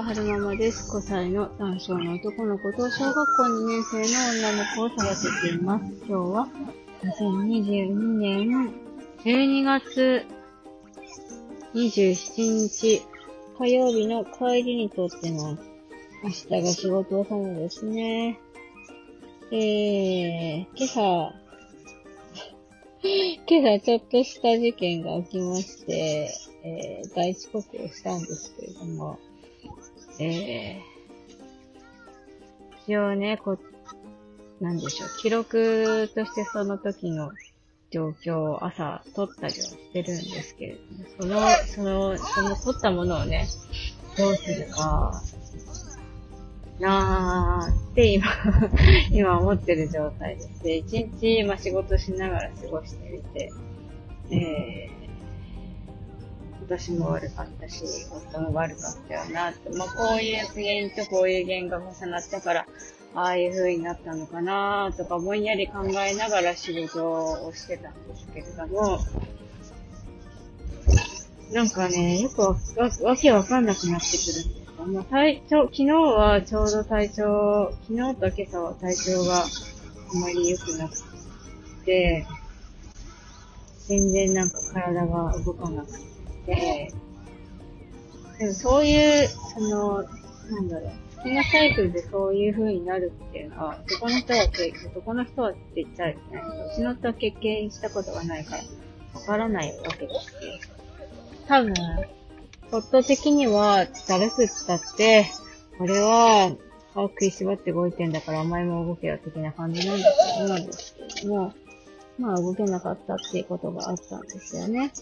は春ママです。5歳の男性の男の子と小学校2年生の女の子を育てています。今日は2022年12月27日火曜日の帰りにとってます。明日が仕事納めですね。えー、今朝、今朝ちょっとした事件が起きまして、えー、大遅刻をしたんですけれども、えー、一応ね、こ、なんでしょう、記録としてその時の状況を朝撮ったりはしてるんですけれども、その、その、その撮ったものをね、どうするか、なーって今 今思ってる状態です。で、一日、まあ、仕事しながら過ごしてみて、えー、私も悪かったし、夫も悪かったよなって、まあ、こういう原因とこういう原因が重なったから、ああいう風になったのかなとか、ぼんやり考えながら仕事をしてたんですけれども、なんかね、よくわわけわかんなくなってくるんですか。まあ、体調、昨日はちょうど体調、昨日と今朝は体調があまり良くなくて、全然なんか体が動かなくて、でもそういう、その、なんだろう、好きなサイクルでそういう風になるっていうのは、男の人は経験、男の人はって言ったらいけない。けど、うちの人は経験したことがないから、わからないわけですし、多分、夫的には、だるくったって、これは、歯を食いしばって動いてんだから、お前も動けよ的な感じなんですけども、まあ動けなかったっていうことがあったんですよね。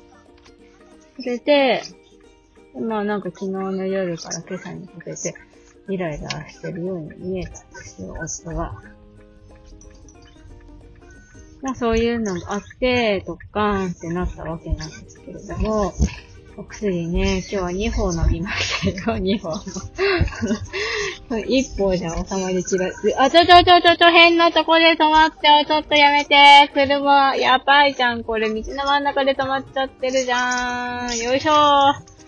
それで、まあなんか昨日の夜から今朝にかけて、イライラしてるように見えたんですよ、夫は。まあそういうのがあって、ドッカーンってなったわけなんですけれども、お薬ね、今日は2本飲みましたよ、2本。1本じゃ収まりきらず。あ、ちょちょちょちょちょ、変なとこで止まって、ちょっとやめて。車、やばいじゃん。これ、道の真ん中で止まっちゃってるじゃん。よいしょー。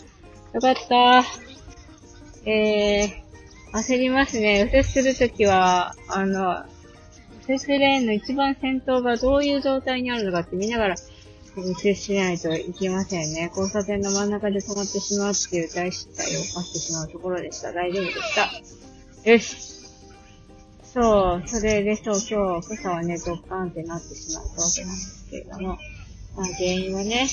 よかった。えー、焦りますね。右折するときは、あの、右折レーンの一番先頭がどういう状態にあるのかって見ながら、右折しないといけませんね。交差点の真ん中で止まってしまうっていう大失態を犯してしまうところでした。大丈夫でした。よし。そう、それでそう、今日、今朝はね、ドッカンってなってしまったわけなんですけれども、まあ原因はね、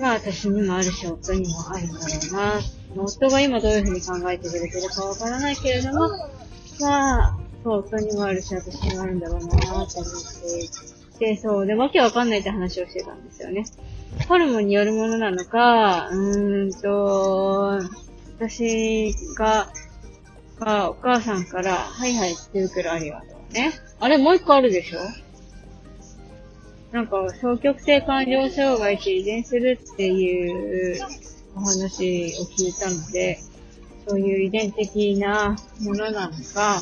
まあ私にもあるし、夫にもあるんだろうな。夫が今どういうふうに考えてくれてるかわからないけれども、まあ、そう、夫にもあるし、私にもあるんだろうなと思ってで、そう、で、わけわかんないって話をしてたんですよね。ホルモンによるものなのか、うーんと、私が、が、お母さんから、はいはいって言うくらありがとうね。あれ、もう一個あるでしょ？なんか、消極性感情障害って遺伝するっていうお話を聞いたので、そういう遺伝的なものなのか、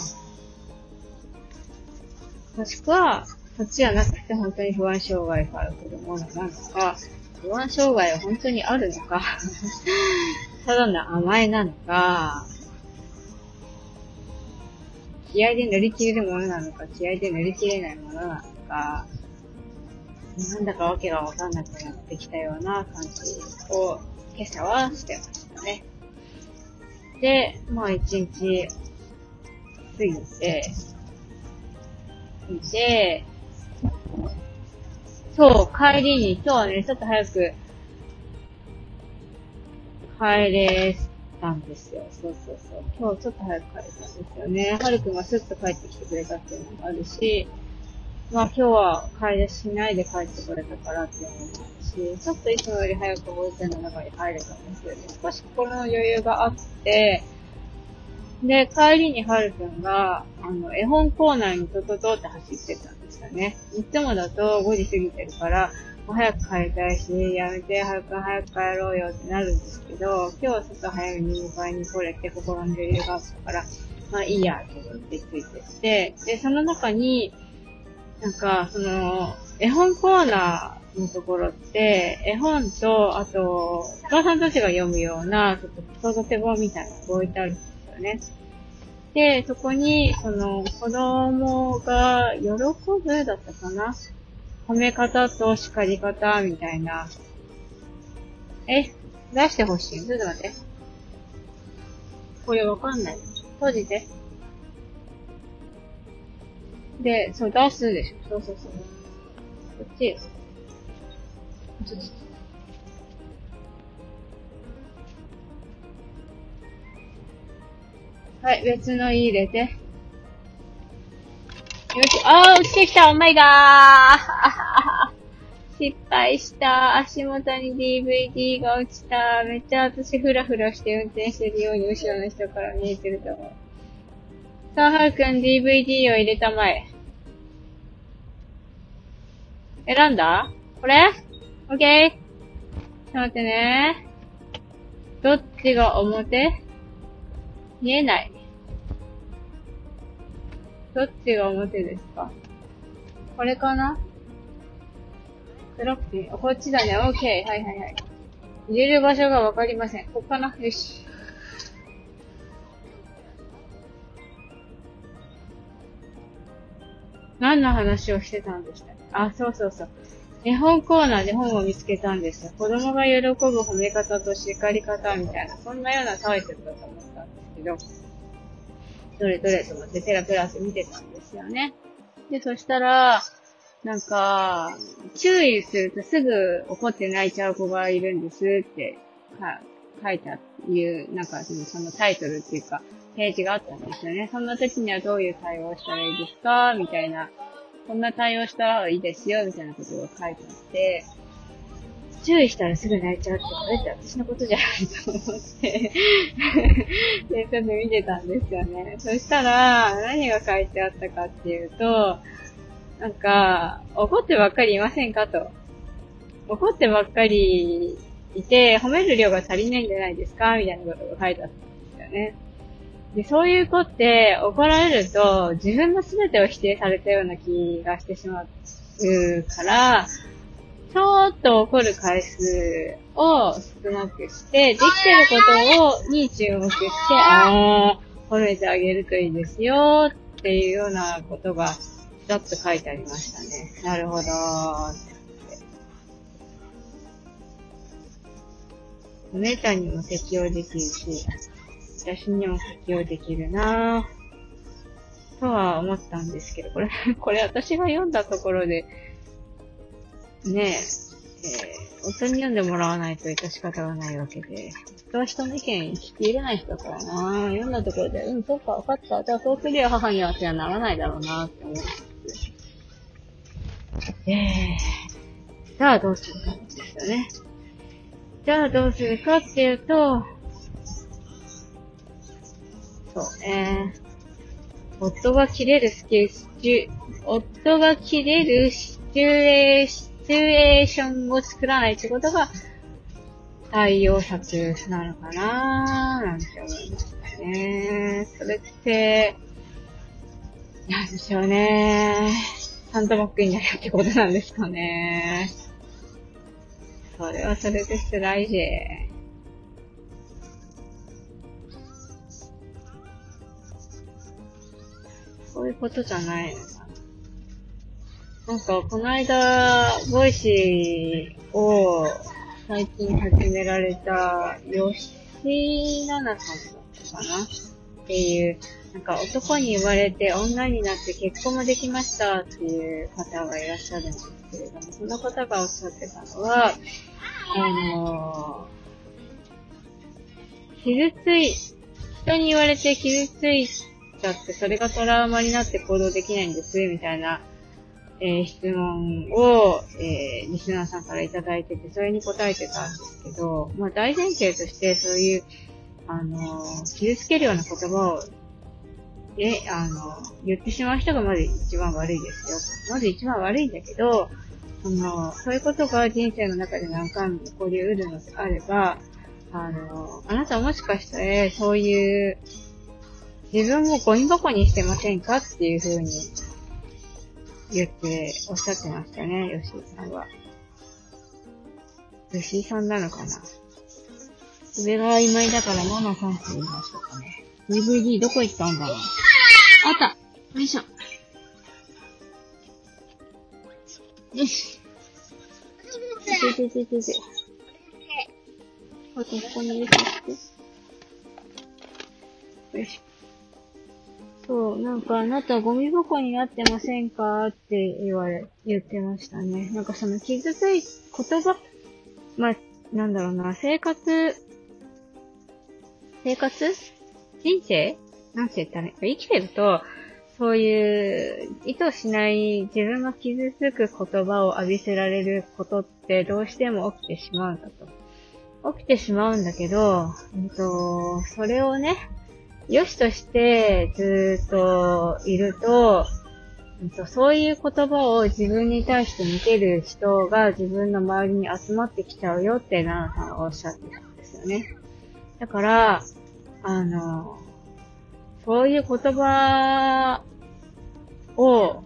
もしくは、そっちじゃなくて本当に不安障害から来るものなのか、不安障害は本当にあるのか。ただの甘えなのか、気合で乗り切れるものなのか、気合で乗り切れないものなのか、なんだかわけがわかんなくなってきたような感じを今朝はしてましたね。で、まあ一日過ぎて、いて、そう、帰りに、今日はね、ちょっと早く、帰れたんですよ。そうそうそう。今日ちょっと早く帰れたんですよね。はるくんがスッと帰ってきてくれたっていうのもあるし、まあ今日は帰れしないで帰ってこれたからっていうのもあるし、ちょっといつもより早く保育園の中に入れたんですけど、少し心の余裕があって、で、帰りにはるくんが、あの、絵本コーナーにトトトって走ってたですよね。いつもだと5時過ぎてるから、もう早く帰りたいし、やめて、はるく早く帰ろうよってなるんですけど、今日はちょっと早めに迎えに来れて心の余裕があったから、まあいいや、と思ってついてって、で、その中に、なんか、その、絵本コーナーのところって、絵本と、あと、お母さんたちが読むような、ちょっと育て本みたいなのが置いてあるんですよね。で、そこに、その、子供が喜ぶだったかな？褒め方と叱り方みたいな。え、出してほしい？ちょっと待って。これわかんない。閉じて。で、そう、出すでしょ。そうそうそう。こっち。ちょっと。はい、別の入れて。よし、あー、落ちてきたお前がー失敗した。足元に DVD が落ちた。めっちゃ私フラフラして運転してるように後ろの人から見えてると思う。さあ、はるくん DVD を入れたまえ。選んだ？これ？オッケー。ちょっと待ってね。どっちが表？見えない。どっちが表ですか？これかな？黒くて、こっちだね。オッケー。はいはいはい。入れる場所がわかりません。こっかな？よし。何の話をしてたんでしたあ、そうそうそう。絵本コーナーで本を見つけたんですよ。子供が喜ぶ褒め方と叱り方みたいな、そんなようなタイトルだと思ったんですけど、どれどれと思ってペラペラって見てたんですよね。で、そしたら、なんか、注意するとすぐ怒って泣いちゃう子がいるんですってか書いたっていう、なんかそのタイトルっていうか、ページがあったんですよね。そんな時にはどういう対応したらいいですか？みたいな、こんな対応したらいいですよ、みたいなことが書いてあって、注意したらすぐ泣いちゃうって、これって私のことじゃないと思って で、ちょっと見てたんですよね。そしたら、何が書いてあったかっていうと、なんか、怒ってばっかりいませんかと。怒ってばっかりいて、褒める量が足りないんじゃないですか？みたいなことが書いてあったんですよね。で、そういう子って怒られると自分の全てを否定されたような気がしてしまうから、ちょっと怒る回数を少なくして、できてることを、に注目して、あー、褒めてあげるといいですよっていうようなことが、ちょっと書いてありましたね。なるほど。お姉ちゃんにも適用できるし、私にも適用できるなぁ、とは思ったんですけど、これ、これ私が読んだところで、ねえ、えー、夫に読んでもらわないと致し方がないわけで、人は人の意見聞き入れない人だからな読んだところで、うん、そっか、わかった。じゃあそうするよ、母にはってはならないだろうなって思って。えー、じゃあどうするかですよね。じゃあどうするかっていうと、そうね。夫が切れるスケジュ、夫が切れるシチュエーシシチュエーションを作らないってことが、対応策なのかなーなんて思いましたね。それって、なんでしょうね。サンタモックになるってことなんですかね。それはそれで辛いぜ。そういうことじゃないのなんか、この間、ボイシーを最近始められた、吉奈々さんだったかなっていう、なんか男に言われて女になって結婚もできましたっていう方がいらっしゃるんですけれども、その方がおっしゃってたのは、あのー、傷つい、人に言われて傷ついちゃって、それがトラウマになって行動できないんです、みたいなえー、質問を、えー、リスナーさんからいただいてて、それに答えてたんですけど、まあ大前提としてそういう、あのー、傷つけるような言葉を、え、あの言ってしまう人がまず一番悪いですよ。まず一番悪いんだけど、その、そういうことが人生の中で何回も起こり得るのであれば、あの、あなたもしかして、そういう、自分もゴミ箱にしてませんかっていうふうに言って、おっしゃってましたね、吉井さんは。吉井さんなのかな上が今井だからママさんって言いましたかね。DVD どこ行ったんだろうあったよいしょ。よし。ててててて。あと、ここに入れてきて。よいしょ。そう、なんか、あなたゴミ箱になってませんかって言われ、言ってましたね。なんかその傷つい、言葉、まあ、なんだろうな、生活、生活人生？なんて言ったらいい？か、生きてると、そういう意図しない自分が傷つく言葉を浴びせられることってどうしても起きてしまうんだと。起きてしまうんだけど、えっと、それをね、良しとしてずっといると、そういう言葉を自分に対して見てる人が自分の周りに集まってきちゃうよってナナさんはおっしゃってたんですよね。だから、あの、そういう言葉を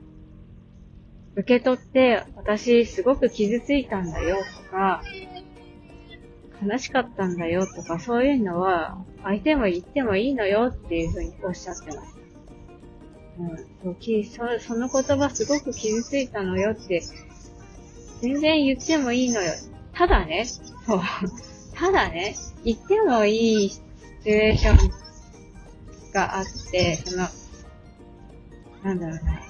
受け取って、私すごく傷ついたんだよとか、悲しかったんだよとか、そういうのは、相手も言ってもいいのよっていうふうにおっしゃってます。うん、そその言葉すごく傷ついたのよって、全然言ってもいいのよ。ただね、そう、ただね、言ってもいいシチュエーションがあって、その、なんだろうな。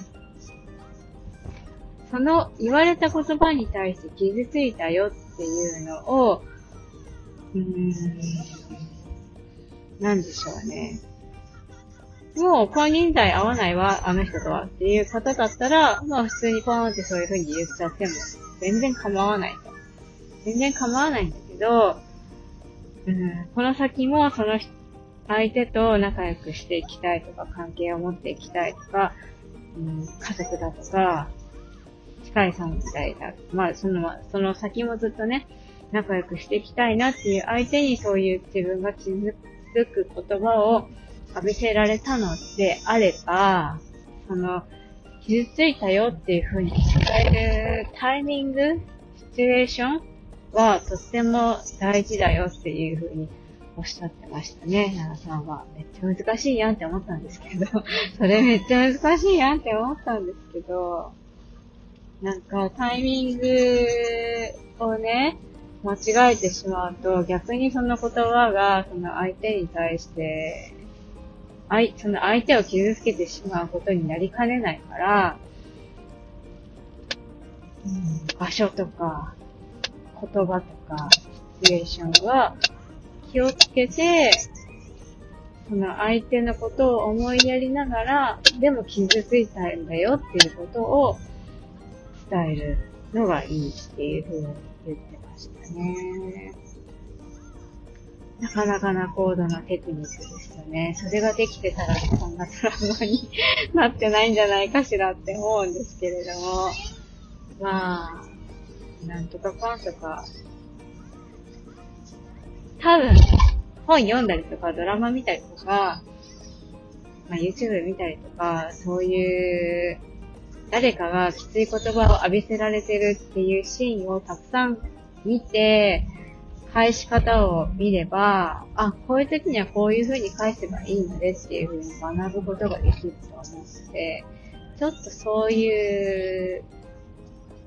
その言われた言葉に対して傷ついたよっていうのを、うん、なんでしょうね。もう、公認罪合わないわ、あの人とはっていう方だったら、まあ普通にポーンってそういう風に言っちゃっても、全然構わないと。全然構わないんだけど、うん、この先もその相手と仲良くしていきたいとか、関係を持っていきたいとか、うん、家族だとか、近い存在だ。まあ、その、その先もずっとね、仲良くしていきたいなっていう相手にそういう自分が傷つく言葉を浴びせられたのであれば、その、傷ついたよっていう風に伝えるタイミング、シチュエーションはとっても大事だよっていう風におっしゃってましたね、奈々さんは。めっちゃ難しいやんって思ったんですけど、それめっちゃ難しいやんって思ったんですけど、なんかタイミングをね、間違えてしまうと、逆にその言葉が、その相手に対して、相、その相手を傷つけてしまうことになりかねないから、うん、場所とか、言葉とか、シチュエーションは、気をつけて、その相手のことを思いやりながら、でも傷ついたんだよっていうことを伝えるのがいいっていうふうにしたね。なかなかな高度なテクニックですよね。それができてたらこんなトラウマになってないんじゃないかしらって思うんですけれども。まあ、なんとかかんとか多分、本読んだりとか、ドラマ見たりとか、まあ、YouTube 見たりとか、そういう、誰かがきつい言葉を浴びせられてるっていうシーンをたくさん見て、返し方を見れば、あ、こういう時にはこういう風に返せばいいのでっていう風に学ぶことができると思うので、ちょっとそういう、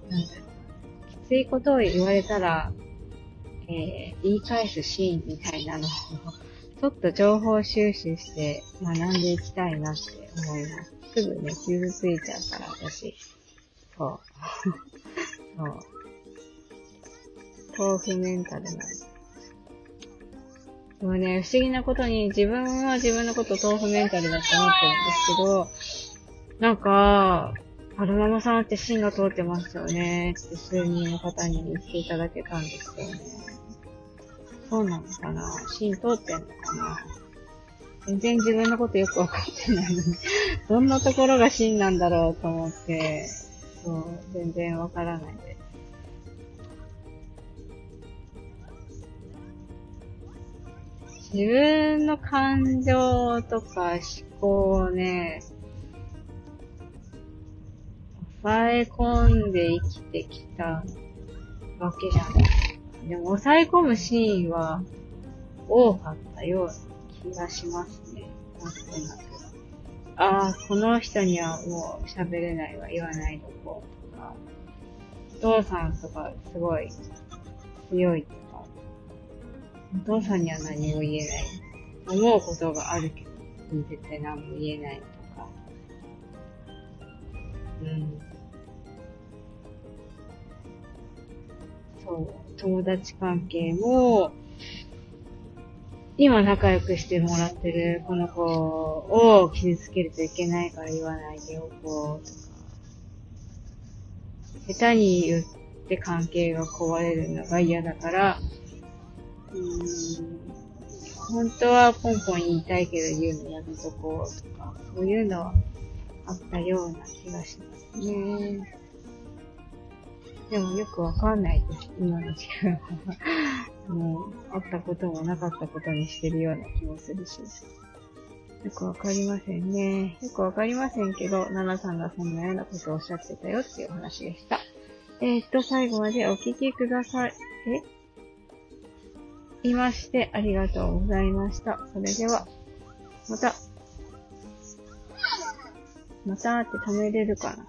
なんだろうきついことを言われたら、えー、言い返すシーンみたいなのを、ちょっと情報収集して学んでいきたいなって思います。すぐね、傷ついちゃうから、私。そう。そう。豆腐メンタルなんで。もね、不思議なことに自分は自分のこと豆腐メンタルだと思ってるんですけど、なんか、アルママさんって芯が通ってますよねって数人の方に言っていただけたんですよね。そうなのかな？芯通ってんのかな？全然自分のことよくわかってないのにどんなところが芯なんだろうと思って、そう、全然わからないです。自分の感情とか思考をね、抑え込んで生きてきたわけじゃない。でも抑え込むシーンは多かったような気がしますね。なんとなく。ああ、この人にはもう喋れないわ、言わないとこうとか。お父さんとかすごい強い。お父さんには何も言えない。思うことがあるけど、絶対何も言えないとか。うん。そう、友達関係も、今仲良くしてもらってるこの子を傷つけるといけないから言わないでおこうとか。下手に言って関係が壊れるのが嫌だから、本当はポンポン言いたいけど言うのやめとこうとか、そういうのはあったような気がしますね。でもよくわかんないです、今の自分は。もう、あったこともなかったことにしてるような気もするし。よくわかりませんね。よくわかりませんけど、ナナさんがそんなようなことをおっしゃってたよっていう話でした。えー、っと、最後までお聞きください。え？いまして、ありがとうございました。それでは、また。またって止めれるかな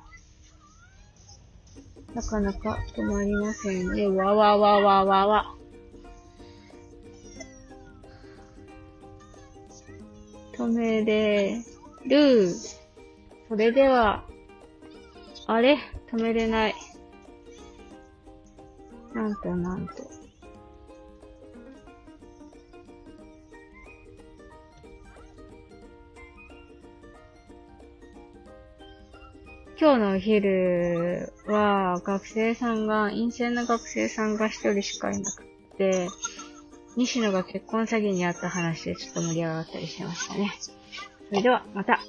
なかなか止まりませんね。わわわわわわ。止めれる。それでは、あれ？止めれない。なんとなんと。今日のお昼は学生さんが、陰性の学生さんが一人しかいなくて、西野が結婚詐欺にあった話でちょっと盛り上がったりしてましたね。それでは、また。